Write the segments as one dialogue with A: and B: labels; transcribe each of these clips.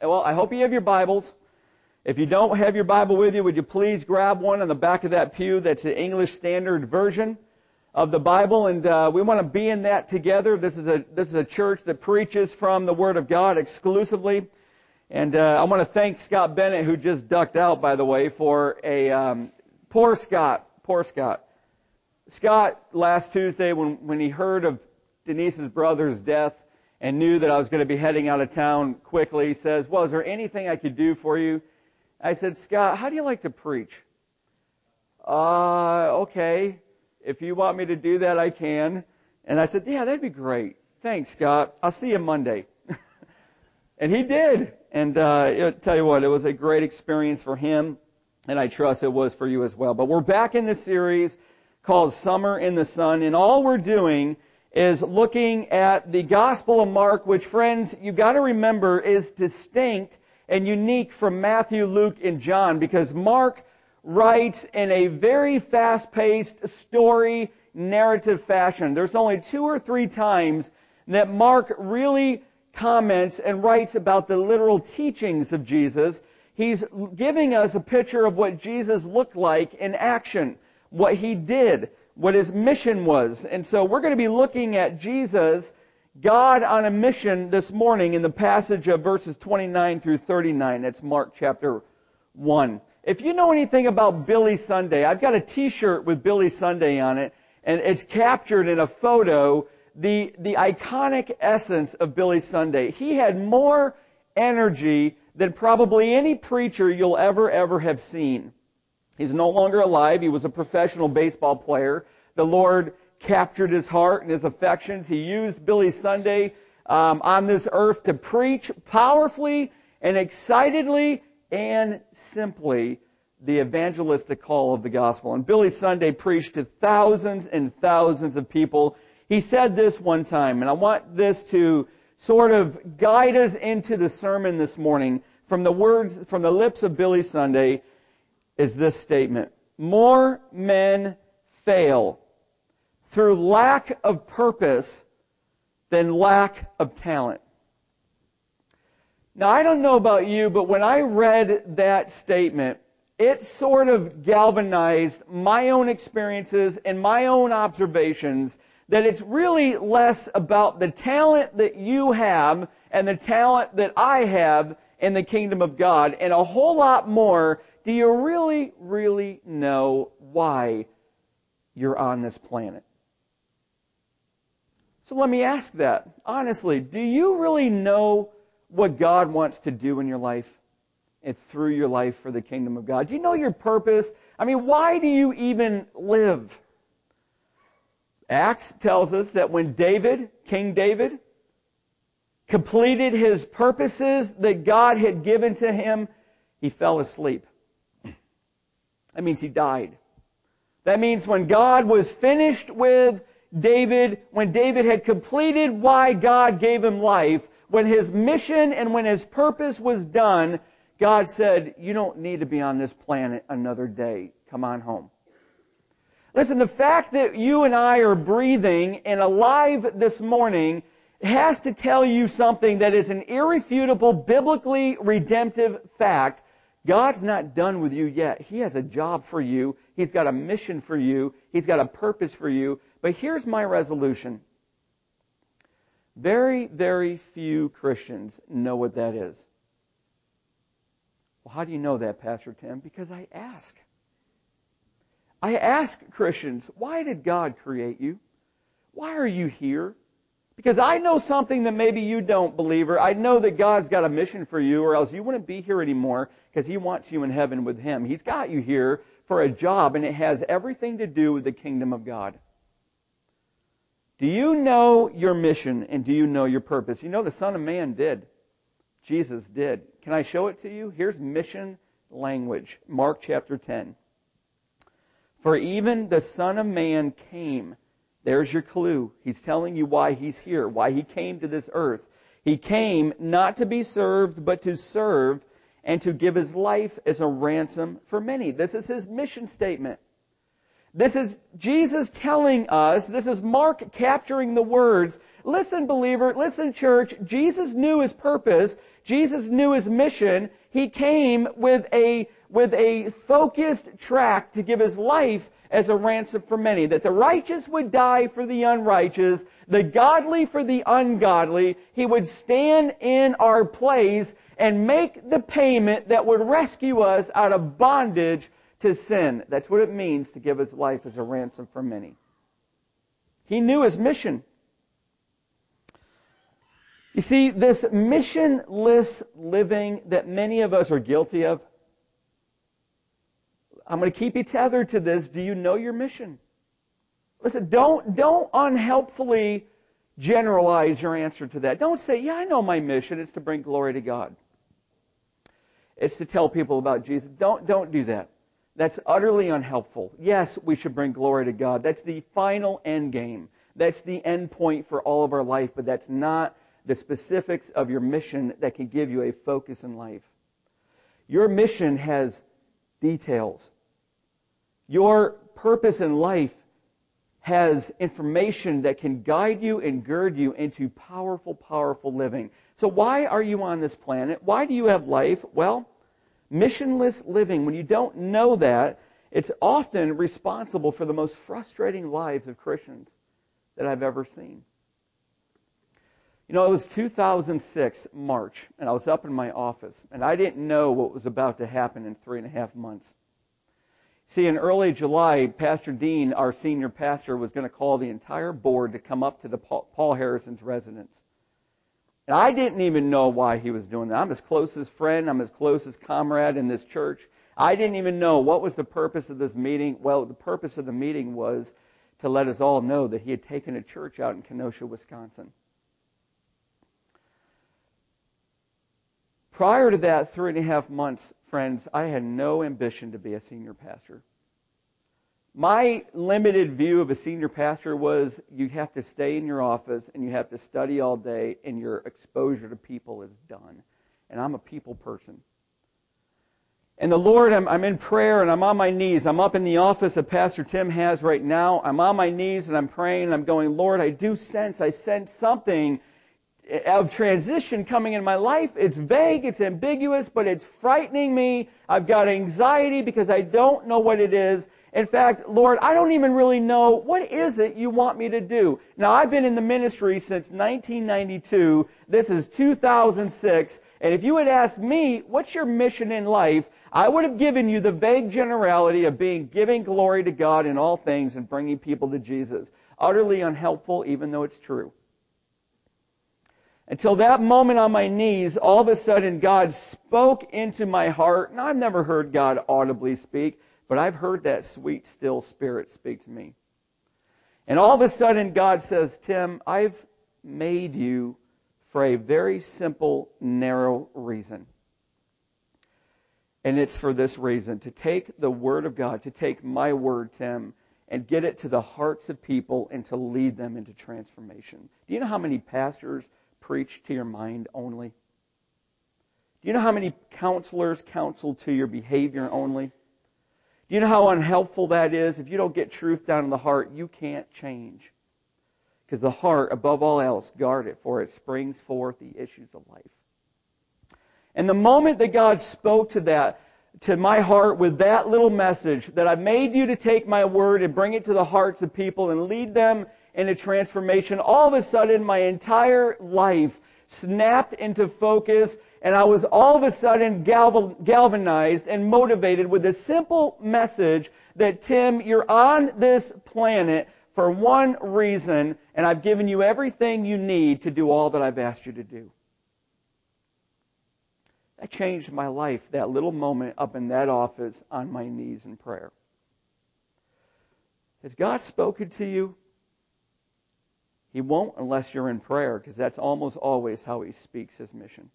A: Well, I hope you have your Bibles. If you don't have your Bible with you, would you please grab one on the back of that pew that's the English Standard Version of the Bible, and uh, we want to be in that together. This is a this is a church that preaches from the Word of God exclusively, and uh, I want to thank Scott Bennett, who just ducked out, by the way, for a um, poor Scott, poor Scott. Scott last Tuesday, when when he heard of Denise's brother's death and knew that I was going to be heading out of town quickly, says, "Well, is there anything I could do for you?" I said, "Scott, how do you like to preach?" Uh, okay if you want me to do that, I can. And I said, yeah, that'd be great. Thanks, Scott. I'll see you Monday. and he did. And uh, tell you what, it was a great experience for him, and I trust it was for you as well. But we're back in this series called Summer in the Sun, and all we're doing is looking at the Gospel of Mark, which, friends, you've got to remember is distinct and unique from Matthew, Luke, and John, because Mark writes in a very fast-paced story narrative fashion. There's only two or three times that Mark really comments and writes about the literal teachings of Jesus. He's giving us a picture of what Jesus looked like in action, what he did, what his mission was. And so we're going to be looking at Jesus, God on a mission this morning in the passage of verses 29 through 39. That's Mark chapter 1. If you know anything about Billy Sunday, I've got a t-shirt with Billy Sunday on it, and it's captured in a photo the, the iconic essence of Billy Sunday. He had more energy than probably any preacher you'll ever, ever have seen. He's no longer alive. He was a professional baseball player. The Lord captured his heart and his affections. He used Billy Sunday um, on this earth to preach powerfully and excitedly and simply the evangelistic call of the gospel. And Billy Sunday preached to thousands and thousands of people. He said this one time, and I want this to sort of guide us into the sermon this morning from the words, from the lips of Billy Sunday, is this statement. More men fail through lack of purpose than lack of talent. Now, I don't know about you, but when I read that statement, it sort of galvanized my own experiences and my own observations that it's really less about the talent that you have and the talent that I have in the kingdom of God and a whole lot more do you really, really know why you're on this planet? So let me ask that. Honestly, do you really know what God wants to do in your life and through your life for the kingdom of God? Do you know your purpose? I mean, why do you even live? Acts tells us that when David, King David, completed his purposes that God had given to him, he fell asleep. That means he died. That means when God was finished with David, when David had completed why God gave him life, when his mission and when his purpose was done, God said, you don't need to be on this planet another day. Come on home. Listen, the fact that you and I are breathing and alive this morning has to tell you something that is an irrefutable, biblically redemptive fact. God's not done with you yet. He has a job for you. He's got a mission for you. He's got a purpose for you. But here's my resolution. Very, very few Christians know what that is. Well, how do you know that, Pastor Tim? Because I ask. I ask Christians, why did God create you? Why are you here? Because I know something that maybe you don't, believer. I know that God's got a mission for you, or else you wouldn't be here anymore because He wants you in heaven with Him. He's got you here for a job, and it has everything to do with the kingdom of God. Do you know your mission and do you know your purpose? You know the Son of Man did. Jesus did. Can I show it to you? Here's mission language. Mark chapter 10. For even the Son of Man came. There's your clue. He's telling you why he's here, why he came to this earth. He came not to be served, but to serve and to give his life as a ransom for many. This is his mission statement. This is Jesus telling us, this is Mark capturing the words. Listen, believer, listen, church, Jesus knew his purpose. Jesus knew his mission. He came with a, with a focused track to give his life as a ransom for many. That the righteous would die for the unrighteous, the godly for the ungodly. He would stand in our place and make the payment that would rescue us out of bondage to sin. That's what it means to give his life as a ransom for many. He knew his mission. You see, this missionless living that many of us are guilty of, I'm going to keep you tethered to this. Do you know your mission? Listen, don't, don't unhelpfully generalize your answer to that. Don't say, yeah, I know my mission. It's to bring glory to God. It's to tell people about Jesus. Don't, don't do that. That's utterly unhelpful. Yes, we should bring glory to God. That's the final end game. That's the end point for all of our life, but that's not the specifics of your mission that can give you a focus in life. Your mission has details. Your purpose in life has information that can guide you and gird you into powerful, powerful living. So why are you on this planet? Why do you have life? Well, missionless living, when you don't know that, it's often responsible for the most frustrating lives of Christians that I've ever seen. You know, it was 2006, March, and I was up in my office, and I didn't know what was about to happen in three and a half months. See, in early July, Pastor Dean, our senior pastor, was going to call the entire board to come up to the Paul Harrison's residence. And I didn't even know why he was doing that. I'm his closest friend. I'm his closest comrade in this church. I didn't even know what was the purpose of this meeting. Well, the purpose of the meeting was to let us all know that he had taken a church out in Kenosha, Wisconsin. Prior to that three and a half months, friends, I had no ambition to be a senior pastor. My limited view of a senior pastor was you have to stay in your office and you have to study all day and your exposure to people is done. And I'm a people person. And the Lord, I'm, I'm, in prayer and I'm on my knees. I'm up in the office that Pastor Tim has right now. I'm on my knees and I'm praying and I'm going, Lord, I do sense, I sense something of transition coming in my life. It's vague, it's ambiguous, but it's frightening me. I've got anxiety because I don't know what it is. In fact, Lord, I don't even really know what is it you want me to do. Now, I've been in the ministry since 1992. This is 2006. And if you had asked me, what's your mission in life? I would have given you the vague generality of being giving glory to God in all things and bringing people to Jesus. Utterly unhelpful, even though it's true. Until that moment on my knees, all of a sudden God spoke into my heart. Now I've never heard God audibly speak, but I've heard that sweet, still spirit speak to me. And all of a sudden, God says, Tim, I've made you for a very simple, narrow reason. And it's for this reason to take the Word of God, to take my Word, Tim, and get it to the hearts of people and to lead them into transformation. Do you know how many pastors preach to your mind only? Do you know how many counselors counsel to your behavior only? Do you know how unhelpful that is? If you don't get truth down in the heart, you can't change. Because the heart, above all else, guard it, for it springs forth the issues of life. And the moment that God spoke to that, to my heart with that little message, that I made you to take my word and bring it to the hearts of people and lead them into transformation, all of a sudden my entire life snapped into focus and I was all of a sudden galvanized and motivated with a simple message that Tim, you're on this planet for one reason, and I've given you everything you need to do all that I've asked you to do. That changed my life, that little moment up in that office on my knees in prayer. Has God spoken to you? He won't unless you're in prayer, because that's almost always how he speaks his mission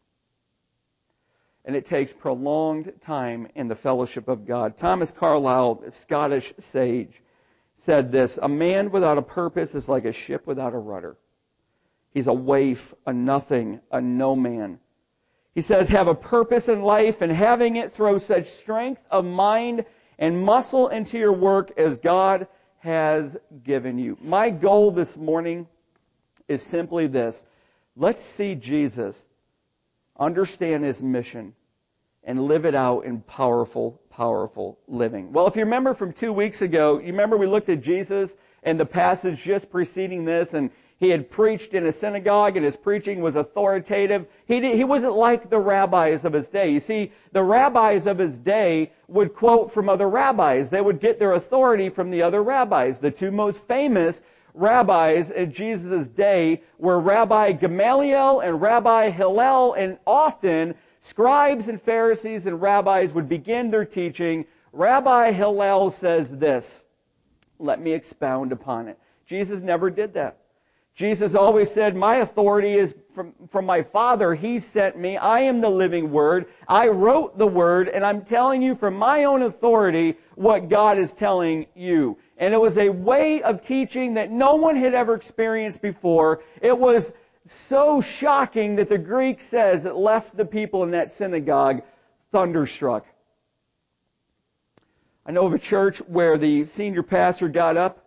A: and it takes prolonged time in the fellowship of God. Thomas Carlyle, a Scottish sage, said this A man without a purpose is like a ship without a rudder. He's a waif, a nothing, a no man. He says, have a purpose in life, and having it throw such strength of mind and muscle into your work as God has given you. My goal this morning is simply this. Let's see Jesus, understand his mission, and live it out in powerful, powerful living. Well, if you remember from two weeks ago, you remember we looked at Jesus and the passage just preceding this, and he had preached in a synagogue, and his preaching was authoritative. He, did, he wasn't like the rabbis of his day. You see, the rabbis of his day would quote from other rabbis. They would get their authority from the other rabbis. The two most famous rabbis in Jesus' day were Rabbi Gamaliel and Rabbi Hillel, and often scribes and Pharisees and rabbis would begin their teaching. Rabbi Hillel says this. Let me expound upon it. Jesus never did that. Jesus always said, my authority is from, from my Father. He sent me. I am the living Word. I wrote the Word, and I'm telling you from my own authority what God is telling you. And it was a way of teaching that no one had ever experienced before. It was so shocking that the Greek says it left the people in that synagogue thunderstruck. I know of a church where the senior pastor got up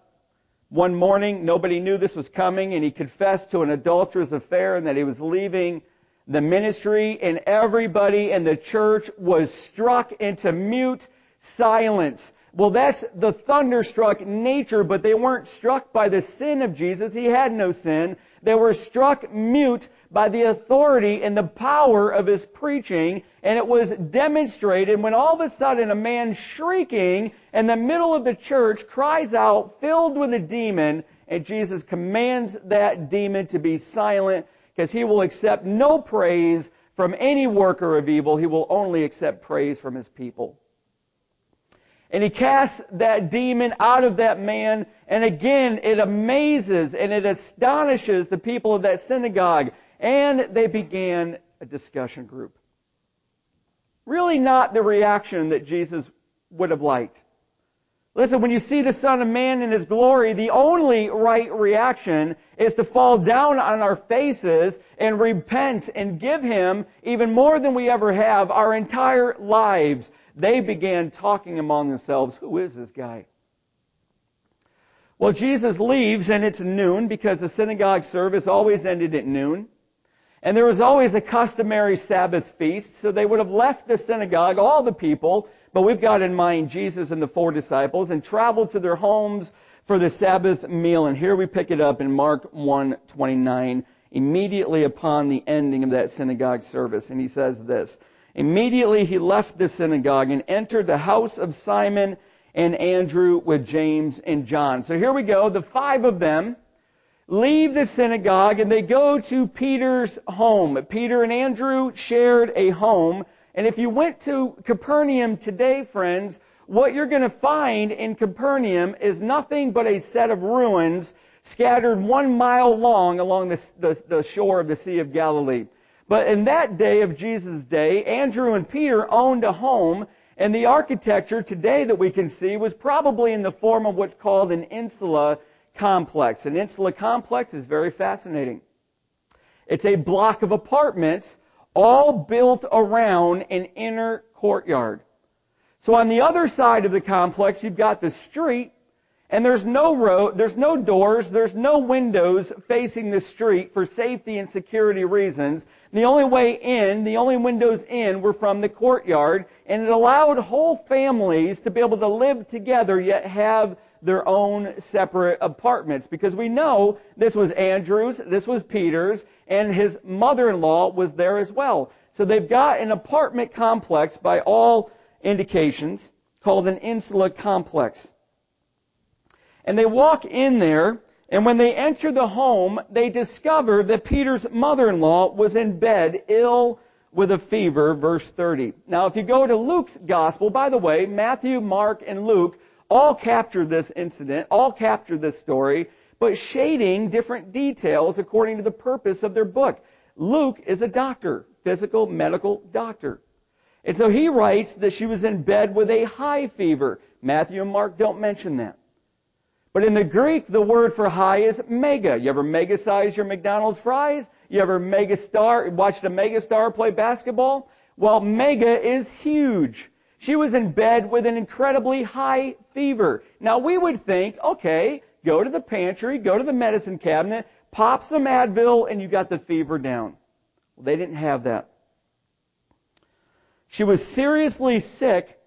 A: one morning, nobody knew this was coming, and he confessed to an adulterous affair and that he was leaving the ministry, and everybody in the church was struck into mute silence. Well, that's the thunderstruck nature, but they weren't struck by the sin of Jesus. He had no sin. They were struck mute by the authority and the power of his preaching, and it was demonstrated when all of a sudden a man shrieking in the middle of the church cries out, filled with a demon, and Jesus commands that demon to be silent because he will accept no praise from any worker of evil. He will only accept praise from his people. And he casts that demon out of that man, and again, it amazes and it astonishes the people of that synagogue and they began a discussion group. Really not the reaction that Jesus would have liked. Listen, when you see the Son of Man in His glory, the only right reaction is to fall down on our faces and repent and give Him even more than we ever have our entire lives. They began talking among themselves, who is this guy? Well, Jesus leaves and it's noon because the synagogue service always ended at noon. And there was always a customary Sabbath feast, so they would have left the synagogue, all the people, but we've got in mind Jesus and the four disciples, and traveled to their homes for the Sabbath meal. And here we pick it up in Mark 1:29, immediately upon the ending of that synagogue service. And he says this, Immediately he left the synagogue and entered the house of Simon and Andrew with James and John. So here we go, the five of them, leave the synagogue and they go to Peter's home. Peter and Andrew shared a home. And if you went to Capernaum today, friends, what you're going to find in Capernaum is nothing but a set of ruins scattered one mile long along the, the, the shore of the Sea of Galilee. But in that day of Jesus' day, Andrew and Peter owned a home, and the architecture today that we can see was probably in the form of what's called an insula complex. An insula complex is very fascinating. It's a block of apartments all built around an inner courtyard. So on the other side of the complex, you've got the street, and there's no road, there's no doors, there's no windows facing the street for safety and security reasons. The only way in, the only windows in were from the courtyard, and it allowed whole families to be able to live together yet have their own separate apartments because we know this was Andrew's, this was Peter's, and his mother-in-law was there as well. So they've got an apartment complex by all indications called an insula complex. And they walk in there, and when they enter the home, they discover that Peter's mother-in-law was in bed, ill with a fever, verse 30. Now, if you go to Luke's gospel, by the way, Matthew, Mark, and Luke all capture this incident, all capture this story, but shading different details according to the purpose of their book. Luke is a doctor, physical medical doctor. And so he writes that she was in bed with a high fever. Matthew and Mark don't mention that. But in the Greek, the word for high is mega. You ever mega size your McDonald's fries? You ever mega star, watched a mega star play basketball? Well, mega is huge. She was in bed with an incredibly high fever. Now we would think, okay, go to the pantry, go to the medicine cabinet, pop some Advil, and you got the fever down. Well, they didn't have that. She was seriously sick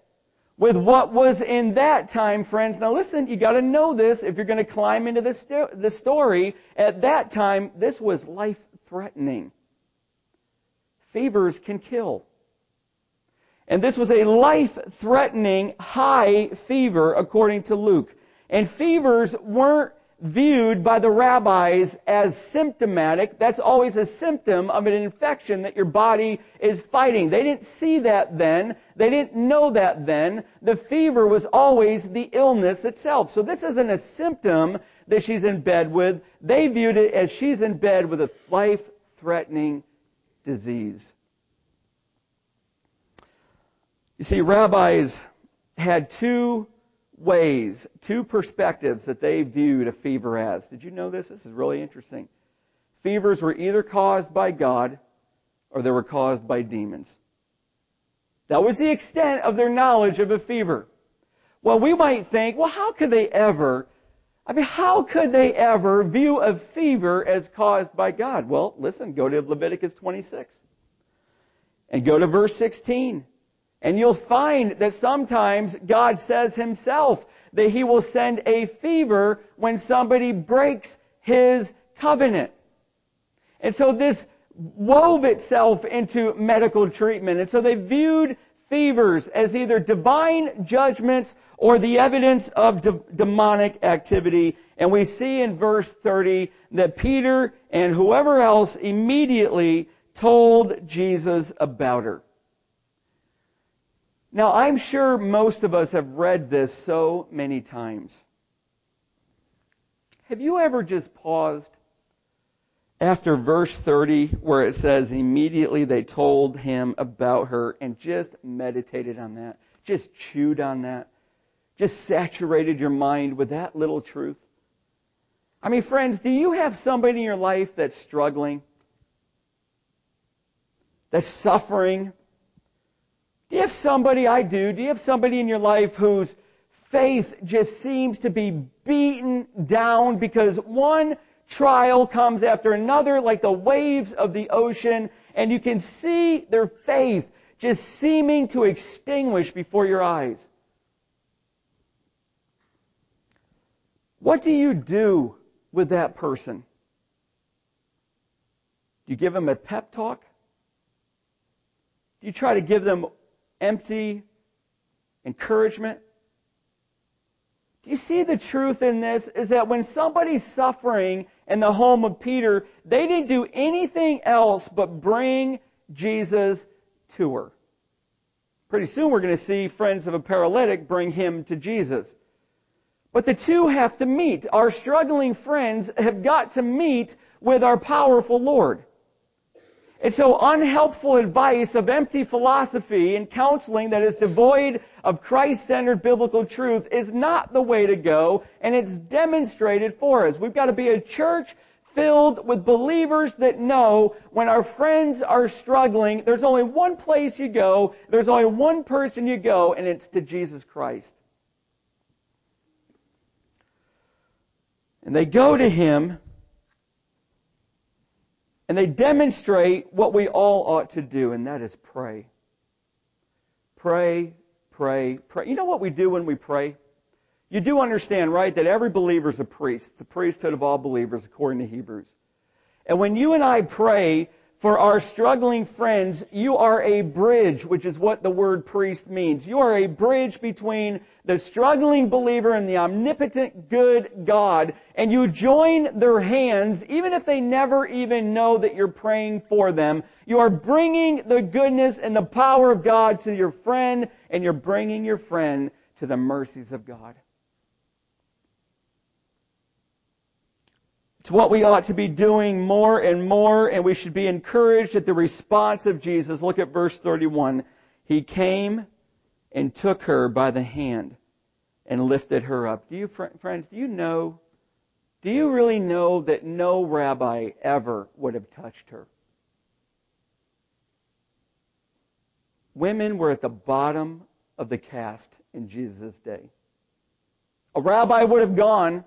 A: with what was in that time, friends. Now listen, you gotta know this if you're gonna climb into the, st- the story. At that time, this was life threatening. Fevers can kill. And this was a life threatening high fever according to Luke. And fevers weren't viewed by the rabbis as symptomatic. That's always a symptom of an infection that your body is fighting. They didn't see that then. They didn't know that then. The fever was always the illness itself. So this isn't a symptom that she's in bed with. They viewed it as she's in bed with a life-threatening disease. You see, rabbis had two ways, two perspectives that they viewed a fever as. Did you know this? This is really interesting. Fevers were either caused by God or they were caused by demons. That was the extent of their knowledge of a fever. Well, we might think, well, how could they ever, I mean, how could they ever view a fever as caused by God? Well, listen, go to Leviticus 26 and go to verse 16. And you'll find that sometimes God says himself that he will send a fever when somebody breaks his covenant. And so this wove itself into medical treatment. And so they viewed fevers as either divine judgments or the evidence of de- demonic activity. And we see in verse 30 that Peter and whoever else immediately told Jesus about her. Now, I'm sure most of us have read this so many times. Have you ever just paused after verse 30 where it says immediately they told him about her and just meditated on that? Just chewed on that? Just saturated your mind with that little truth? I mean, friends, do you have somebody in your life that's struggling? That's suffering? Do you have somebody, I do, do you have somebody in your life whose faith just seems to be beaten down because one trial comes after another like the waves of the ocean and you can see their faith just seeming to extinguish before your eyes? What do you do with that person? Do you give them a pep talk? Do you try to give them empty encouragement. Do you see the truth in this? Is that when somebody's suffering in the home of Peter, they didn't do anything else but bring Jesus to her. Pretty soon we're going to see friends of a paralytic bring him to Jesus. But the two have to meet. Our struggling friends have got to meet with our powerful Lord. And so unhelpful advice of empty philosophy and counseling that is devoid of Christ-centered biblical truth is not the way to go, and it's demonstrated for us. We've got to be a church filled with believers that know when our friends are struggling, there's only one place you go, there's only one person you go, and it's to Jesus Christ. And they go to Him and they demonstrate what we all ought to do, and that is pray. Pray, pray, pray. You know what we do when we pray? You do understand, right, that every believer is a priest. It's the priesthood of all believers, according to Hebrews. And when you and I pray, for our struggling friends, you are a bridge, which is what the word priest means. You are a bridge between the struggling believer and the omnipotent good God, and you join their hands, even if they never even know that you're praying for them. You are bringing the goodness and the power of God to your friend, and you're bringing your friend to the mercies of God. It's what we ought to be doing more and more, and we should be encouraged at the response of Jesus. Look at verse 31. He came and took her by the hand and lifted her up. Do you, friends, do you know, do you really know that no rabbi ever would have touched her? Women were at the bottom of the caste in Jesus' day. A rabbi would have gone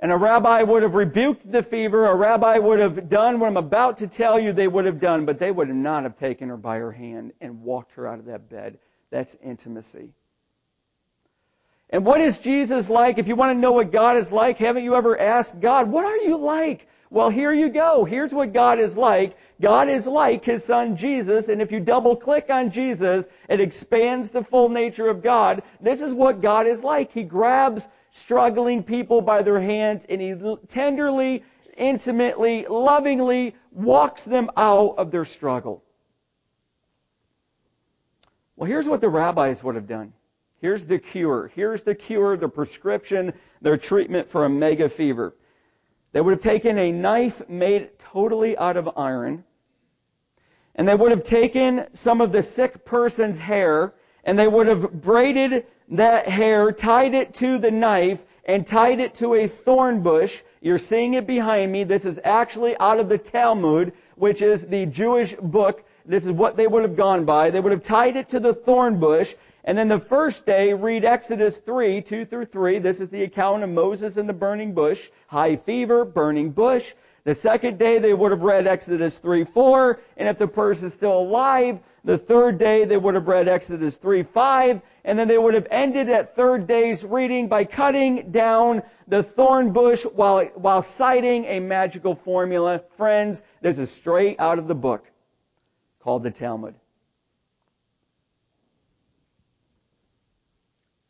A: and a rabbi would have rebuked the fever. A rabbi would have done what I'm about to tell you they would have done, but they would not have taken her by her hand and walked her out of that bed. That's intimacy. And what is Jesus like? If you want to know what God is like, haven't you ever asked God, what are you like? Well, here you go. Here's what God is like. God is like His Son Jesus, and if you double click on Jesus, it expands the full nature of God. This is what God is like. He grabs struggling people by their hands and He tenderly, intimately, lovingly walks them out of their struggle. Well, here's what the rabbis would have done. Here's the cure. Here's the cure, the prescription, their treatment for a mega fever. They would have taken a knife made totally out of iron, and they would have taken some of the sick person's hair, and they would have braided that hair, tied it to the knife, and tied it to a thorn bush. You're seeing it behind me. This is actually out of the Talmud, which is the Jewish book. This is what they would have gone by. They would have tied it to the thorn bush, and then the first day, read Exodus 3, 2 through 3. This is the account of Moses and the burning bush. High fever, burning bush. The second day, they would have read Exodus 3, 4. And if the person is still alive, the third day, they would have read Exodus 3, 5. And then they would have ended at third day's reading by cutting down the thorn bush while, while citing a magical formula. Friends, this is straight out of the book called the Talmud.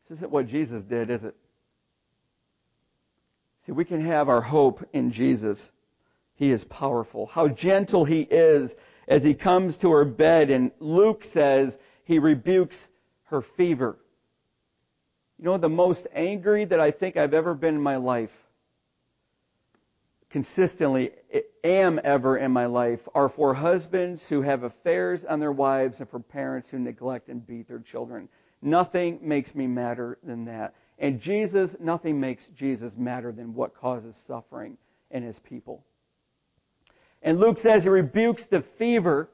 A: This isn't what Jesus did, is it? See, we can have our hope in Jesus. He is powerful. How gentle he is as he comes to her bed, and Luke says he rebukes her fever. You know, the most angry that I think I've ever been in my life, consistently eh, am ever in my life, are for husbands who have affairs on their wives and for parents who neglect and beat their children. Nothing makes me madder than that. And Jesus, nothing makes Jesus madder than what causes suffering in his people. And Luke says he rebukes the fever.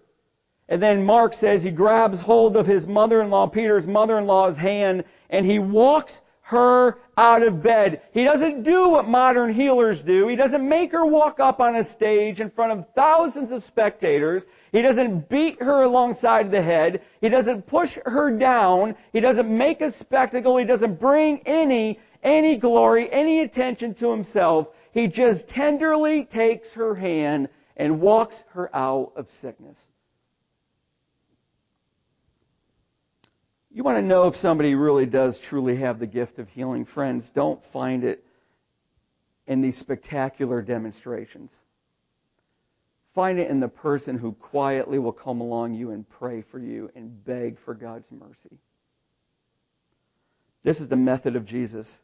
A: And then Mark says he grabs hold of his mother-in-law, Peter's mother-in-law's hand, and he walks her out of bed. He doesn't do what modern healers do. He doesn't make her walk up on a stage in front of thousands of spectators. He doesn't beat her alongside the head. He doesn't push her down. He doesn't make a spectacle. He doesn't bring any, any glory, any attention to himself. He just tenderly takes her hand and walks her out of sickness. You want to know if somebody really does truly have the gift of healing, friends, don't find it in these spectacular demonstrations. Find it in the person who quietly will come along you and pray for you and beg for God's mercy. This is the method of Jesus.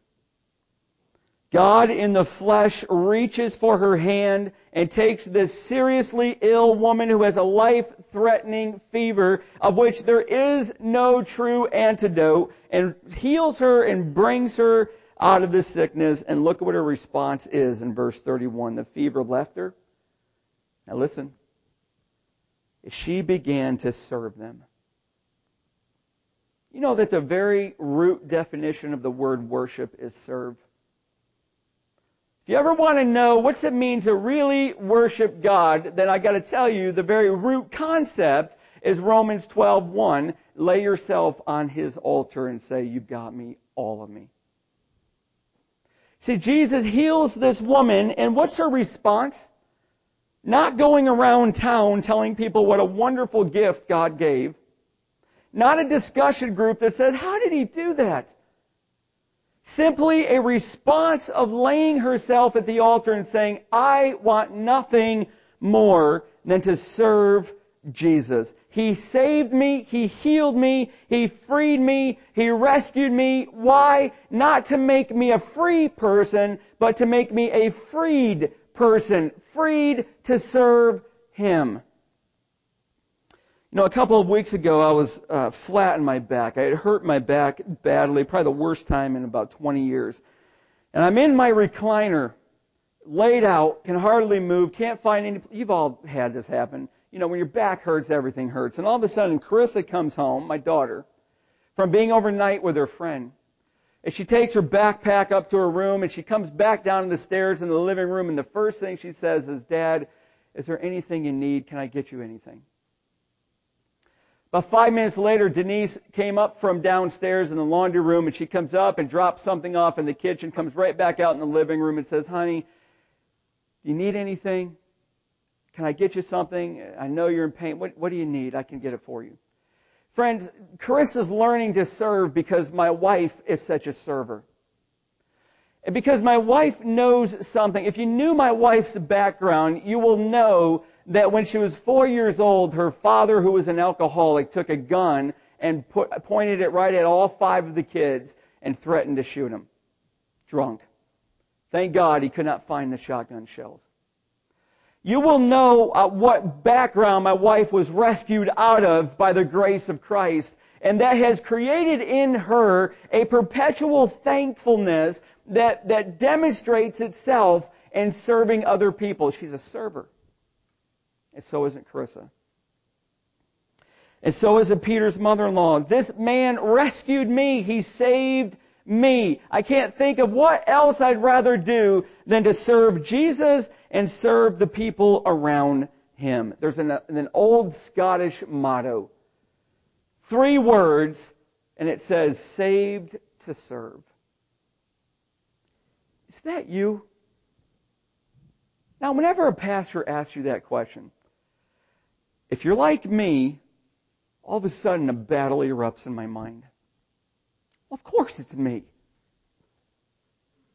A: God in the flesh reaches for her hand and takes this seriously ill woman who has a life-threatening fever of which there is no true antidote and heals her and brings her out of the sickness. And look at what her response is in verse 31. The fever left her. Now listen. She began to serve them. You know that the very root definition of the word worship is serve. You ever want to know what's it mean to really worship God, then I got to tell you the very root concept is Romans 12:1. Lay yourself on his altar and say, "You've got me, all of me." See, Jesus heals this woman, and what's her response? Not going around town telling people what a wonderful gift God gave. Not a discussion group that says, how did he do that? Simply a response of laying herself at the altar and saying, I want nothing more than to serve Jesus. He saved me. He healed me. He freed me. He rescued me. Why? Not to make me a free person, but to make me a freed person. Freed to serve Him. You know, a couple of weeks ago, I was uh, flat in my back. I had hurt my back badly, probably the worst time in about 20 years. And I'm in my recliner, laid out, can hardly move, can't find any. You've all had this happen. You know, when your back hurts, everything hurts. And all of a sudden, Carissa comes home, my daughter, from being overnight with her friend. And she takes her backpack up to her room and she comes back down the stairs in the living room and the first thing she says is, Dad, is there anything you need? Can I get you anything? About five minutes later, Denise came up from downstairs in the laundry room and she comes up and drops something off in the kitchen, comes right back out in the living room and says, honey, do you need anything? Can I get you something? I know you're in pain. What, what do you need? I can get it for you. Friends, Carissa's learning to serve because my wife is such a server. And because my wife knows something. If you knew my wife's background, you will know that when she was four years old, her father, who was an alcoholic, took a gun and put, pointed it right at all five of the kids and threatened to shoot them. Drunk. Thank God he could not find the shotgun shells. You will know uh, what background my wife was rescued out of by the grace of Christ. And that has created in her a perpetual thankfulness that, that demonstrates itself in serving other people. She's a server. And so isn't Carissa. And so isn't Peter's mother-in-law. This man rescued me. He saved me. I can't think of what else I'd rather do than to serve Jesus and serve the people around him. There's an, an old Scottish motto. Three words, and it says, saved to serve. Is that you? Now, whenever a pastor asks you that question, if you're like me, all of a sudden a battle erupts in my mind. Well, of course it's me.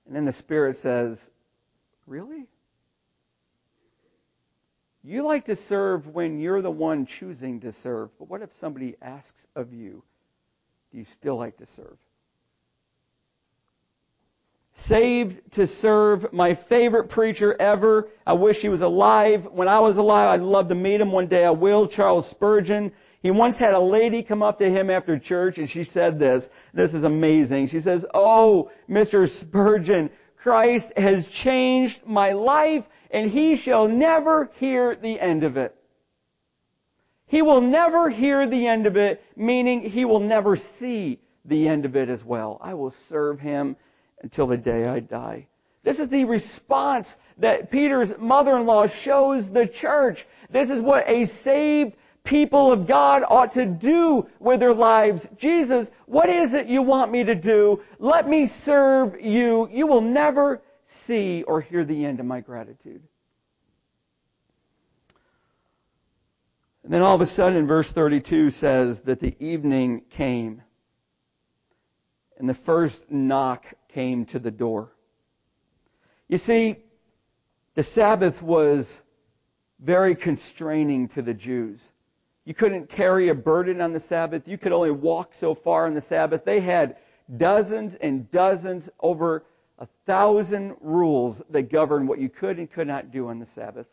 A: And then the Spirit says, Really? You like to serve when you're the one choosing to serve, but what if somebody asks of you? Do you still like to serve? Saved to serve, my favorite preacher ever. I wish he was alive. When I was alive, I'd love to meet him one day. I will. Charles Spurgeon. He once had a lady come up to him after church and she said this. This is amazing. She says, Oh, Mr. Spurgeon, Christ has changed my life and he shall never hear the end of it. He will never hear the end of it, meaning he will never see the end of it as well. I will serve him until the day I die. This is the response that Peter's mother-in-law shows the church. This is what a saved people of God ought to do with their lives. Jesus, what is it you want me to do? Let me serve you. You will never see or hear the end of my gratitude. And then all of a sudden verse 32 says that the evening came and the first knock came to the door. You see, the Sabbath was very constraining to the Jews. You couldn't carry a burden on the Sabbath. You could only walk so far on the Sabbath. They had dozens and dozens, over a thousand rules that govern what you could and could not do on the Sabbath.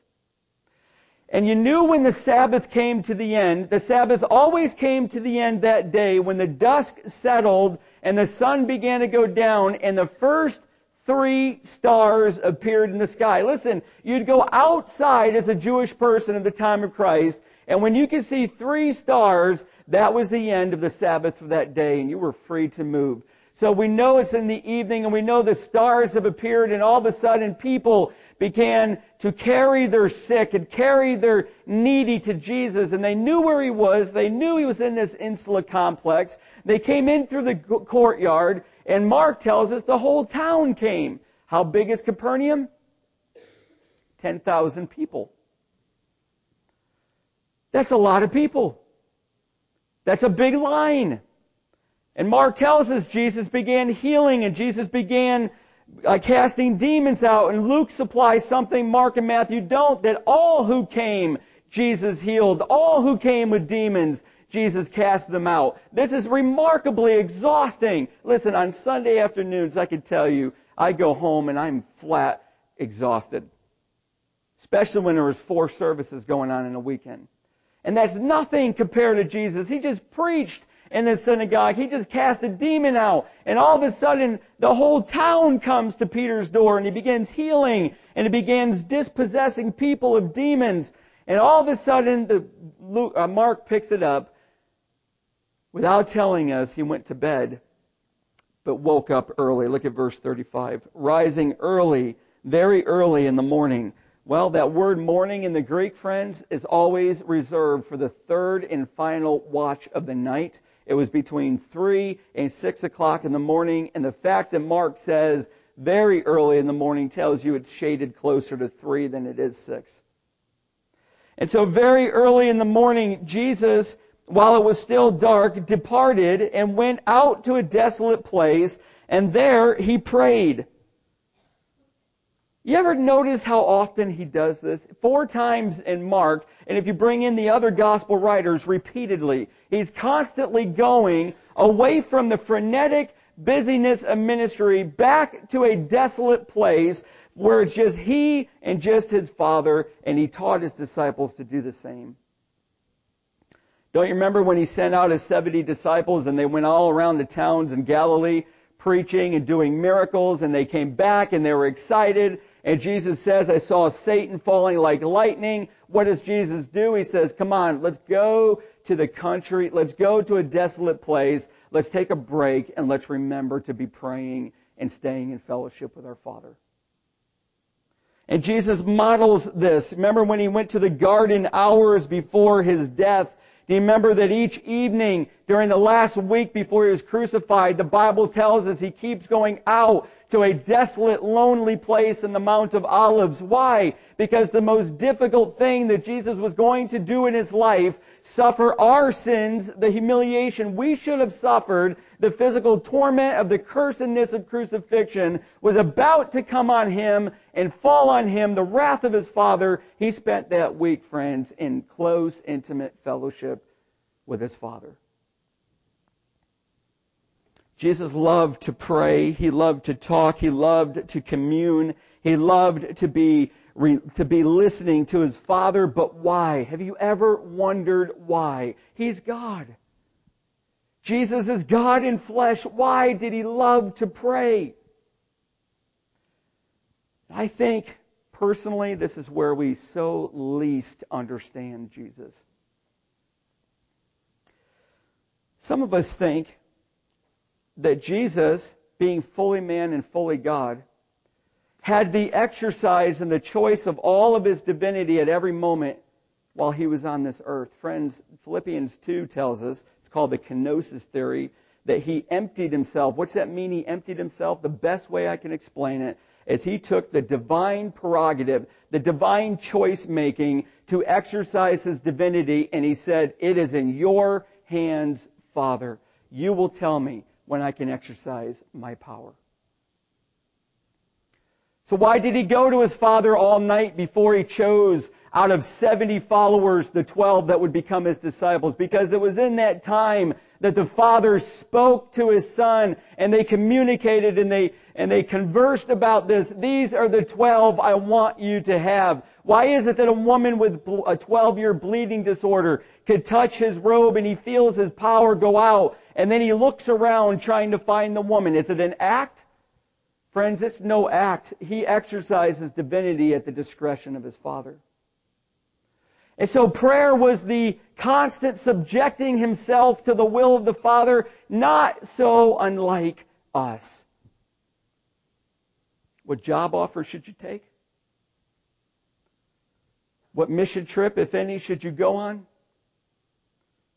A: And you knew when the Sabbath came to the end, the Sabbath always came to the end that day when the dusk settled and the sun began to go down and the first three stars appeared in the sky. Listen, you'd go outside as a Jewish person at the time of Christ and when you could see three stars, that was the end of the Sabbath for that day, and you were free to move. So we know it's in the evening, and we know the stars have appeared, and all of a sudden people began to carry their sick and carry their needy to Jesus, and they knew where he was. They knew he was in this insula complex. They came in through the courtyard, and Mark tells us the whole town came. How big is Capernaum? 10,000 people. That's a lot of people. That's a big line. And Mark tells us Jesus began healing and Jesus began uh, casting demons out. And Luke supplies something Mark and Matthew don't, that all who came, Jesus healed. All who came with demons, Jesus cast them out. This is remarkably exhausting. Listen, on Sunday afternoons, I can tell you, I go home and I'm flat exhausted. Especially when there was four services going on in a weekend. And that's nothing compared to Jesus. He just preached in the synagogue. He just cast a demon out. And all of a sudden, the whole town comes to Peter's door and he begins healing and he begins dispossessing people of demons. And all of a sudden, the, Luke, uh, Mark picks it up. Without telling us, he went to bed, but woke up early. Look at verse 35. Rising early, very early in the morning. Well, that word morning in the Greek, friends, is always reserved for the third and final watch of the night. It was between 3 and 6 o'clock in the morning, and the fact that Mark says very early in the morning tells you it's shaded closer to 3 than it is 6. And so very early in the morning, Jesus while it was still dark, departed and went out to a desolate place, and there he prayed. You ever notice how often he does this? Four times in Mark, and if you bring in the other gospel writers repeatedly, he's constantly going away from the frenetic busyness of ministry back to a desolate place where it's just he and just his father, and he taught his disciples to do the same. Don't you remember when he sent out his 70 disciples and they went all around the towns in Galilee preaching and doing miracles and they came back and they were excited and Jesus says, I saw Satan falling like lightning. What does Jesus do? He says, come on, let's go to the country. Let's go to a desolate place. Let's take a break and let's remember to be praying and staying in fellowship with our Father. And Jesus models this. Remember when he went to the garden hours before his death do you remember that each evening during the last week before he was crucified, the Bible tells us he keeps going out to a desolate, lonely place in the Mount of Olives. Why? Because the most difficult thing that Jesus was going to do in his life, suffer our sins, the humiliation we should have suffered, the physical torment of the cursedness of crucifixion was about to come on him and fall on him, the wrath of his Father. He spent that week, friends, in close, intimate fellowship with his Father. Jesus loved to pray. He loved to talk. He loved to commune. He loved to be, to be listening to his Father. But why? Have you ever wondered why? He's God. Jesus is God in flesh. Why did he love to pray? I think personally this is where we so least understand Jesus. Some of us think that Jesus, being fully man and fully God, had the exercise and the choice of all of his divinity at every moment while he was on this earth. Friends, Philippians 2 tells us it's called the kenosis theory, that he emptied himself. What's that mean, he emptied himself? The best way I can explain it is he took the divine prerogative, the divine choice making to exercise his divinity, and he said, It is in your hands, Father. You will tell me when I can exercise my power. So why did he go to his father all night before he chose out of 70 followers, the 12 that would become his disciples, because it was in that time that the Father spoke to his Son and they communicated and they, and they conversed about this. These are the 12 I want you to have. Why is it that a woman with a 12 year bleeding disorder could touch his robe and he feels his power go out and then he looks around trying to find the woman? Is it an act? Friends, it's no act. He exercises divinity at the discretion of his Father. And so prayer was the constant subjecting himself to the will of the Father, not so unlike us. What job offer should you take? What mission trip, if any, should you go on?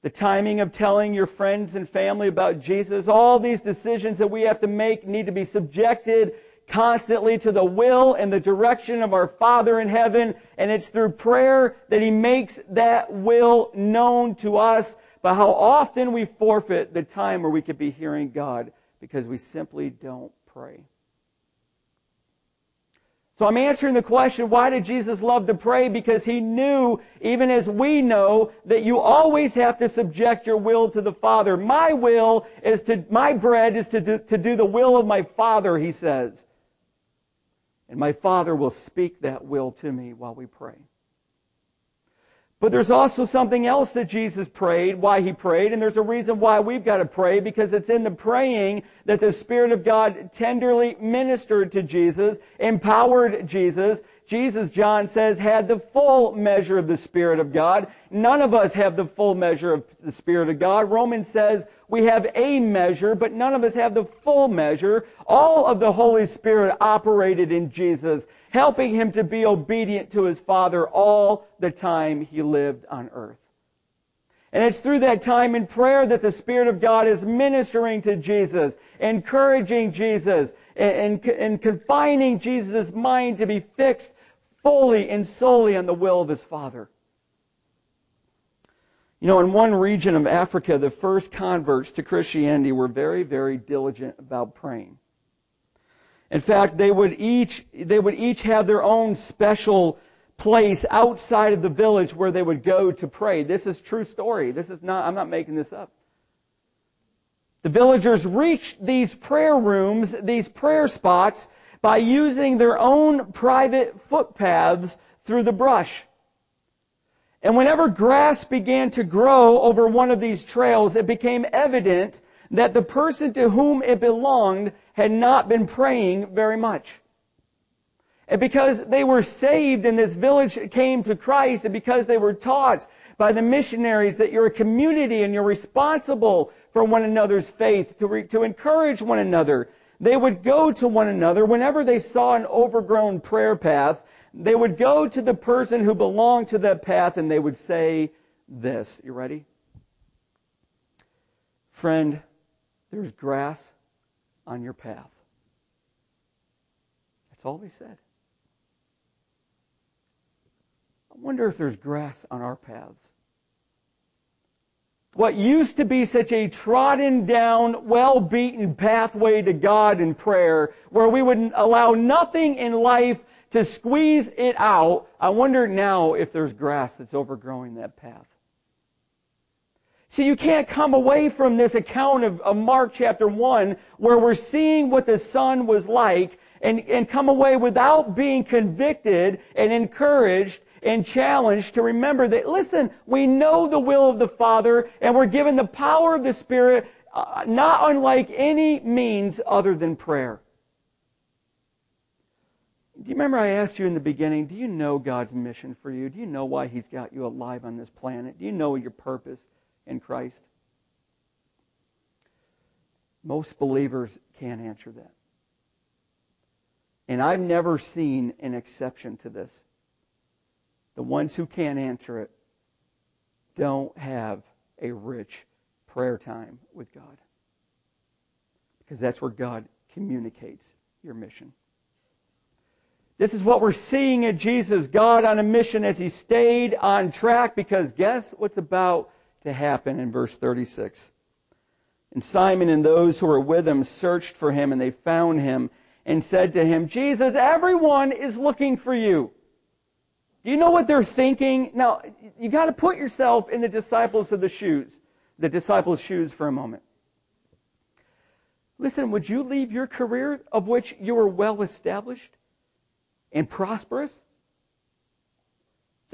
A: The timing of telling your friends and family about Jesus, all these decisions that we have to make need to be subjected constantly to the will and the direction of our Father in heaven, and it's through prayer that He makes that will known to us. But how often we forfeit the time where we could be hearing God because we simply don't pray. So I'm answering the question, why did Jesus love to pray? Because he knew, even as we know, that you always have to subject your will to the Father. My will is to, my bread is to do, to do the will of my Father, he says. And my Father will speak that will to me while we pray. But there's also something else that Jesus prayed, why he prayed, and there's a reason why we've got to pray, because it's in the praying that the Spirit of God tenderly ministered to Jesus, empowered Jesus, Jesus, John says, had the full measure of the Spirit of God. None of us have the full measure of the Spirit of God. Romans says we have a measure, but none of us have the full measure. All of the Holy Spirit operated in Jesus, helping him to be obedient to his Father all the time he lived on earth. And it's through that time in prayer that the Spirit of God is ministering to Jesus, encouraging Jesus, and, and, and confining Jesus' mind to be fixed fully and solely on the will of his Father. You know, in one region of Africa, the first converts to Christianity were very, very diligent about praying. In fact, they would each, they would each have their own special place outside of the village where they would go to pray. This is true story. This is not, I'm not making this up. The villagers reached these prayer rooms, these prayer spots, by using their own private footpaths through the brush. And whenever grass began to grow over one of these trails, it became evident that the person to whom it belonged had not been praying very much. And because they were saved and this village came to Christ and because they were taught by the missionaries that you're a community and you're responsible for one another's faith, to, re, to encourage one another, they would go to one another whenever they saw an overgrown prayer path. They would go to the person who belonged to that path and they would say this. You ready? Friend, there's grass on your path. That's all they said. I wonder if there's grass on our paths. What used to be such a trodden down, well beaten pathway to God in prayer, where we would allow nothing in life to squeeze it out, I wonder now if there's grass that's overgrowing that path. See, you can't come away from this account of, of, Mark chapter 1 where we're seeing what the Son was like and, and come away without being convicted and encouraged and challenged to remember that, listen, we know the will of the Father and we're given the power of the Spirit uh, not unlike any means other than prayer. Do you remember I asked you in the beginning, do you know God's mission for you? Do you know why He's got you alive on this planet? Do you know your purpose in Christ? Most believers can't answer that. And I've never seen an exception to this. The ones who can't answer it don't have a rich prayer time with God. Because that's where God communicates your mission. This is what we're seeing at Jesus, God on a mission as he stayed on track because guess what's about to happen in verse 36? And Simon and those who were with him searched for him and they found him and said to him, Jesus, everyone is looking for you. Do you know what they're thinking? Now, you got to put yourself in the disciples of the shoes, the disciples' shoes for a moment. Listen, would you leave your career of which you were well established and prosperous?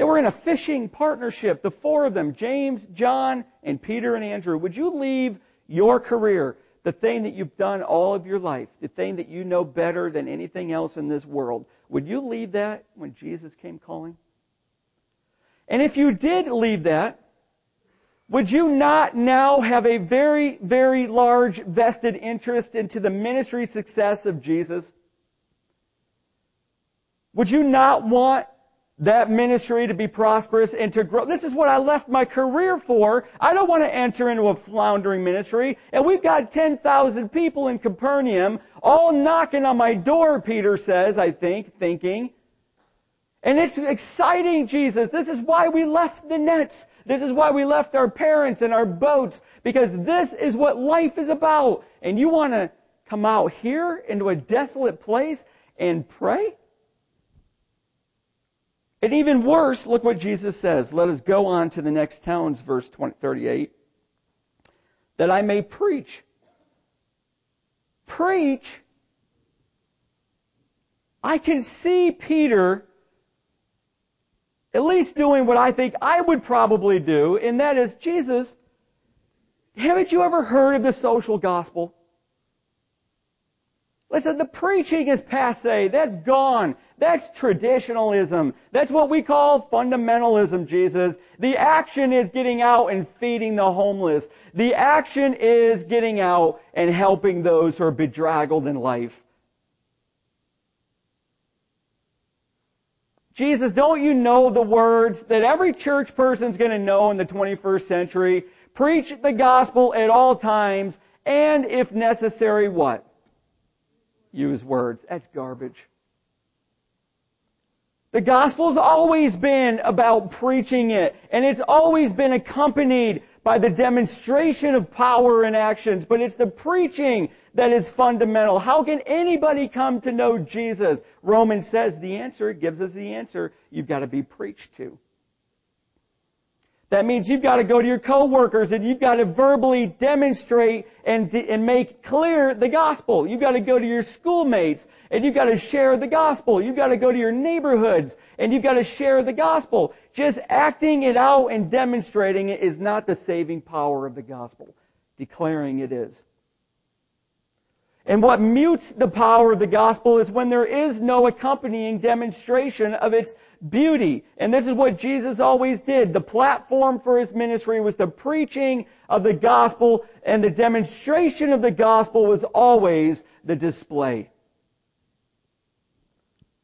A: They were in a fishing partnership, the four of them, James, John, and Peter and Andrew. Would you leave your career, the thing that you've done all of your life, the thing that you know better than anything else in this world, would you leave that when Jesus came calling? And if you did leave that, would you not now have a very, very large vested interest into the ministry success of Jesus? Would you not want that ministry to be prosperous and to grow? This is what I left my career for. I don't want to enter into a floundering ministry. And we've got 10,000 people in Capernaum all knocking on my door, Peter says, I think, thinking. And it's exciting, Jesus. This is why we left the nets. This is why we left our parents and our boats. Because this is what life is about. And you want to come out here into a desolate place and pray? And even worse, look what Jesus says. Let us go on to the next towns, verse 20, 38. That I may preach. Preach. I can see Peter at least doing what I think I would probably do, and that is, Jesus, haven't you ever heard of the social gospel? Listen, the preaching is passe. That's gone. That's traditionalism. That's what we call fundamentalism, Jesus. The action is getting out and feeding the homeless. The action is getting out and helping those who are bedraggled in life. Jesus, don't you know the words that every church person's going to know in the 21st century? Preach the gospel at all times, and if necessary, what? Use words. That's garbage. The gospel's always been about preaching it, and it's always been accompanied by the demonstration of power and actions, but it's the preaching that is fundamental. How can anybody come to know Jesus? Romans says the answer, gives us the answer, you've got to be preached to. That means you've got to go to your coworkers and you've got to verbally demonstrate and, and make clear the gospel. You've got to go to your schoolmates and you've got to share the gospel. You've got to go to your neighborhoods and you've got to share the gospel. Just acting it out and demonstrating it is not the saving power of the gospel. Declaring it is. And what mutes the power of the gospel is when there is no accompanying demonstration of its beauty. And this is what Jesus always did. The platform for his ministry was the preaching of the gospel, and the demonstration of the gospel was always the display.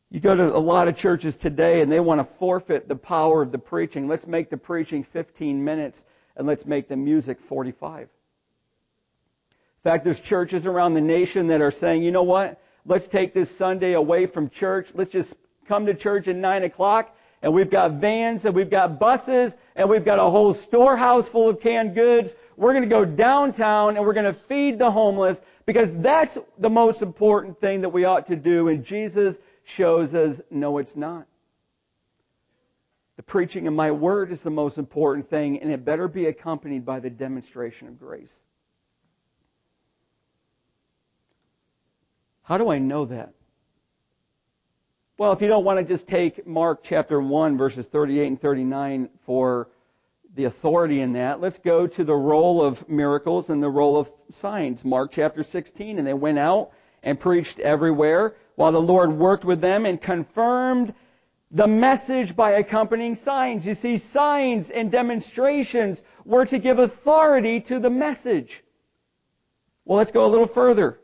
A: You go to a lot of churches today and they want to forfeit the power of the preaching. Let's make the preaching 15 minutes and let's make the music 45 In fact, there's churches around the nation that are saying, you know what? Let's take this Sunday away from church. Let's just come to church at 9 o'clock. And we've got vans and we've got buses and we've got a whole storehouse full of canned goods. We're going to go downtown and we're going to feed the homeless because that's the most important thing that we ought to do. And Jesus shows us, no, it's not. The preaching of my word is the most important thing and it better be accompanied by the demonstration of grace. How do I know that? Well, if you don't want to just take Mark chapter 1 verses 38 and 39 for the authority in that, let's go to the role of miracles and the role of signs. Mark chapter 16, and they went out and preached everywhere while the Lord worked with them and confirmed the message by accompanying signs. You see, signs and demonstrations were to give authority to the message. Well, let's go a little further.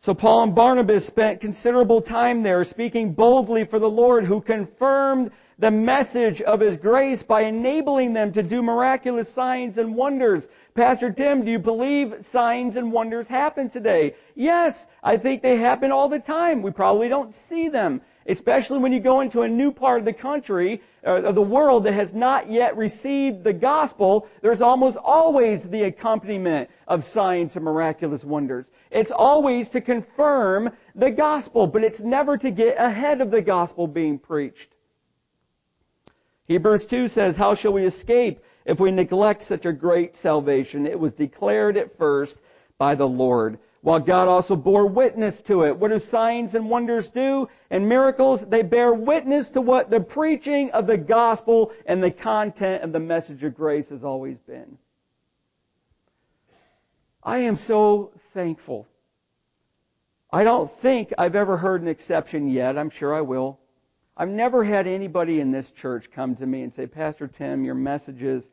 A: So Paul and Barnabas spent considerable time there speaking boldly for the Lord who confirmed the message of His grace by enabling them to do miraculous signs and wonders. Pastor Tim, do you believe signs and wonders happen today? Yes, I think they happen all the time. We probably don't see them especially when you go into a new part of the country, uh, of the world that has not yet received the gospel, there's almost always the accompaniment of signs and miraculous wonders. It's always to confirm the gospel, but it's never to get ahead of the gospel being preached. Hebrews 2 says, How shall we escape if we neglect such a great salvation? It was declared at first by the Lord while God also bore witness to it. What do signs and wonders do? And miracles, they bear witness to what the preaching of the gospel and the content of the message of grace has always been. I am so thankful. I don't think I've ever heard an exception yet. I'm sure I will. I've never had anybody in this church come to me and say, Pastor Tim, your messages,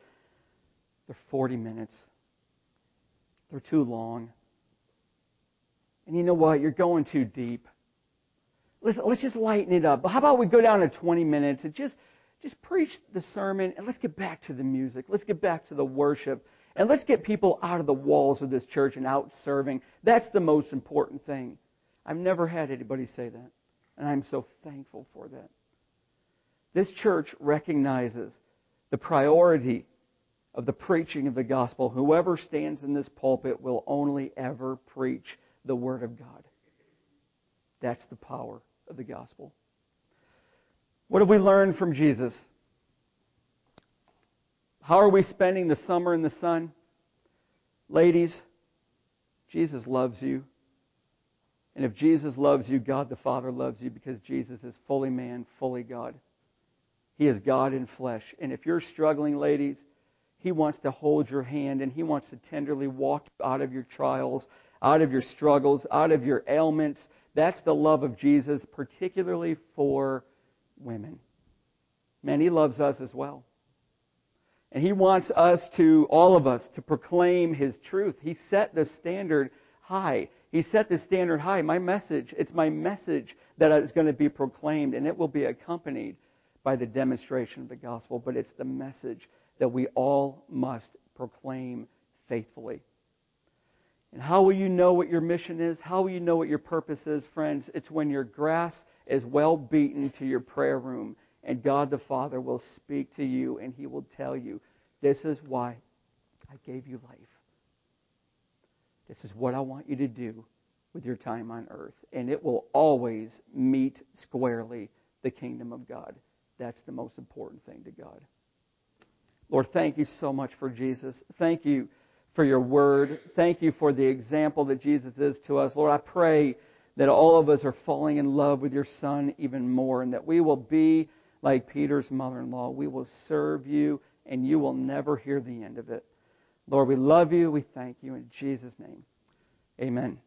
A: they're 40 minutes. They're too long. And you know what? You're going too deep. Let's, let's just lighten it up. How about we go down to 20 minutes and just, just preach the sermon and let's get back to the music. Let's get back to the worship. And let's get people out of the walls of this church and out serving. That's the most important thing. I've never had anybody say that. And I'm so thankful for that. This church recognizes the priority of the preaching of the gospel. Whoever stands in this pulpit will only ever preach the Word of God. That's the power of the gospel. What have we learned from Jesus? How are we spending the summer in the sun? Ladies, Jesus loves you. And if Jesus loves you, God the Father loves you because Jesus is fully man, fully God. He is God in flesh. And if you're struggling, ladies, He wants to hold your hand and He wants to tenderly walk out of your trials out of your struggles, out of your ailments, That's the love of Jesus, particularly for women. Man, he loves us as well. And he wants us to, all of us, to proclaim his truth. He set the standard high. He set the standard high. My message, it's my message that is going to be proclaimed, and it will be accompanied by the demonstration of the gospel. But it's the message that we all must proclaim faithfully. And how will you know what your mission is? How will you know what your purpose is, friends? It's when your grass is well beaten to your prayer room and God the Father will speak to you and he will tell you, this is why I gave you life. This is what I want you to do with your time on earth. And it will always meet squarely the kingdom of God. That's the most important thing to God. Lord, thank you so much for Jesus. Thank you for your word. Thank you for the example that Jesus is to us. Lord, I pray that all of us are falling in love with your son even more and that we will be like Peter's mother-in-law. We will serve you and you will never hear the end of it. Lord, we love you. We thank you in Jesus' name. Amen.